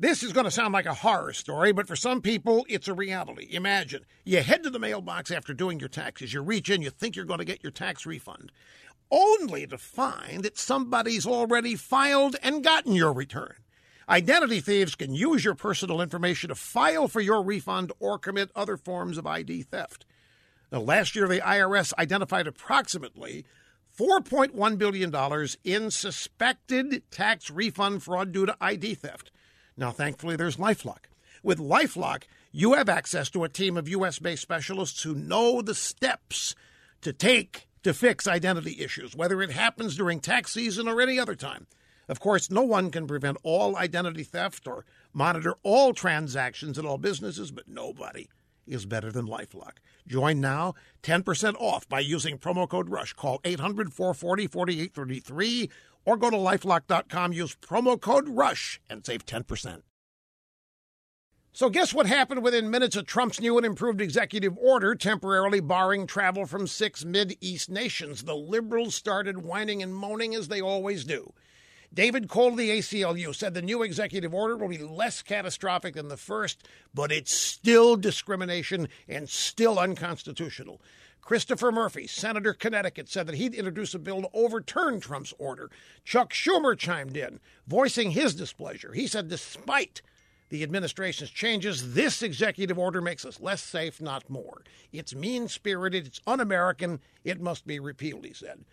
This is going to sound like a horror story, but for some people, it's a reality. Imagine you head to the mailbox after doing your taxes, you reach in, you think you're going to get your tax refund, only to find that somebody's already filed and gotten your return. Identity thieves can use your personal information to file for your refund or commit other forms of ID theft. Now, last year, the IRS identified approximately $4.1 billion in suspected tax refund fraud due to ID theft. Now, thankfully, there's Lifelock. With Lifelock, you have access to a team of U.S. based specialists who know the steps to take to fix identity issues, whether it happens during tax season or any other time. Of course, no one can prevent all identity theft or monitor all transactions in all businesses, but nobody is better than Lifelock. Join now, 10% off by using promo code RUSH. Call 800 440 4833 or go to lifelock.com, use promo code RUSH, and save 10%. So, guess what happened within minutes of Trump's new and improved executive order temporarily barring travel from six East nations? The liberals started whining and moaning as they always do. David Cole the ACLU said the new executive order will be less catastrophic than the first, but it's still discrimination and still unconstitutional. Christopher Murphy, Senator Connecticut, said that he'd introduce a bill to overturn Trump's order. Chuck Schumer chimed in, voicing his displeasure. He said, despite the administration's changes, this executive order makes us less safe, not more. It's mean spirited, it's un American, it must be repealed, he said.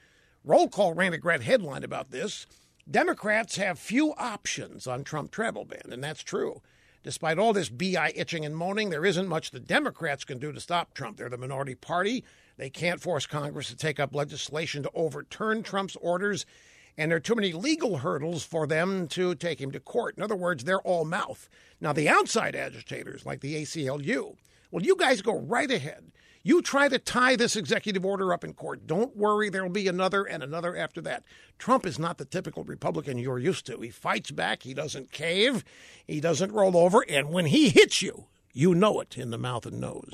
Roll call ran a great headline about this. Democrats have few options on Trump travel ban, and that's true. Despite all this BI itching and moaning, there isn't much the Democrats can do to stop Trump. They're the minority party. They can't force Congress to take up legislation to overturn Trump's orders, and there are too many legal hurdles for them to take him to court. In other words, they're all mouth. Now, the outside agitators, like the ACLU, well, you guys go right ahead. You try to tie this executive order up in court. Don't worry, there'll be another and another after that. Trump is not the typical Republican you're used to. He fights back, he doesn't cave, he doesn't roll over, and when he hits you, you know it in the mouth and nose.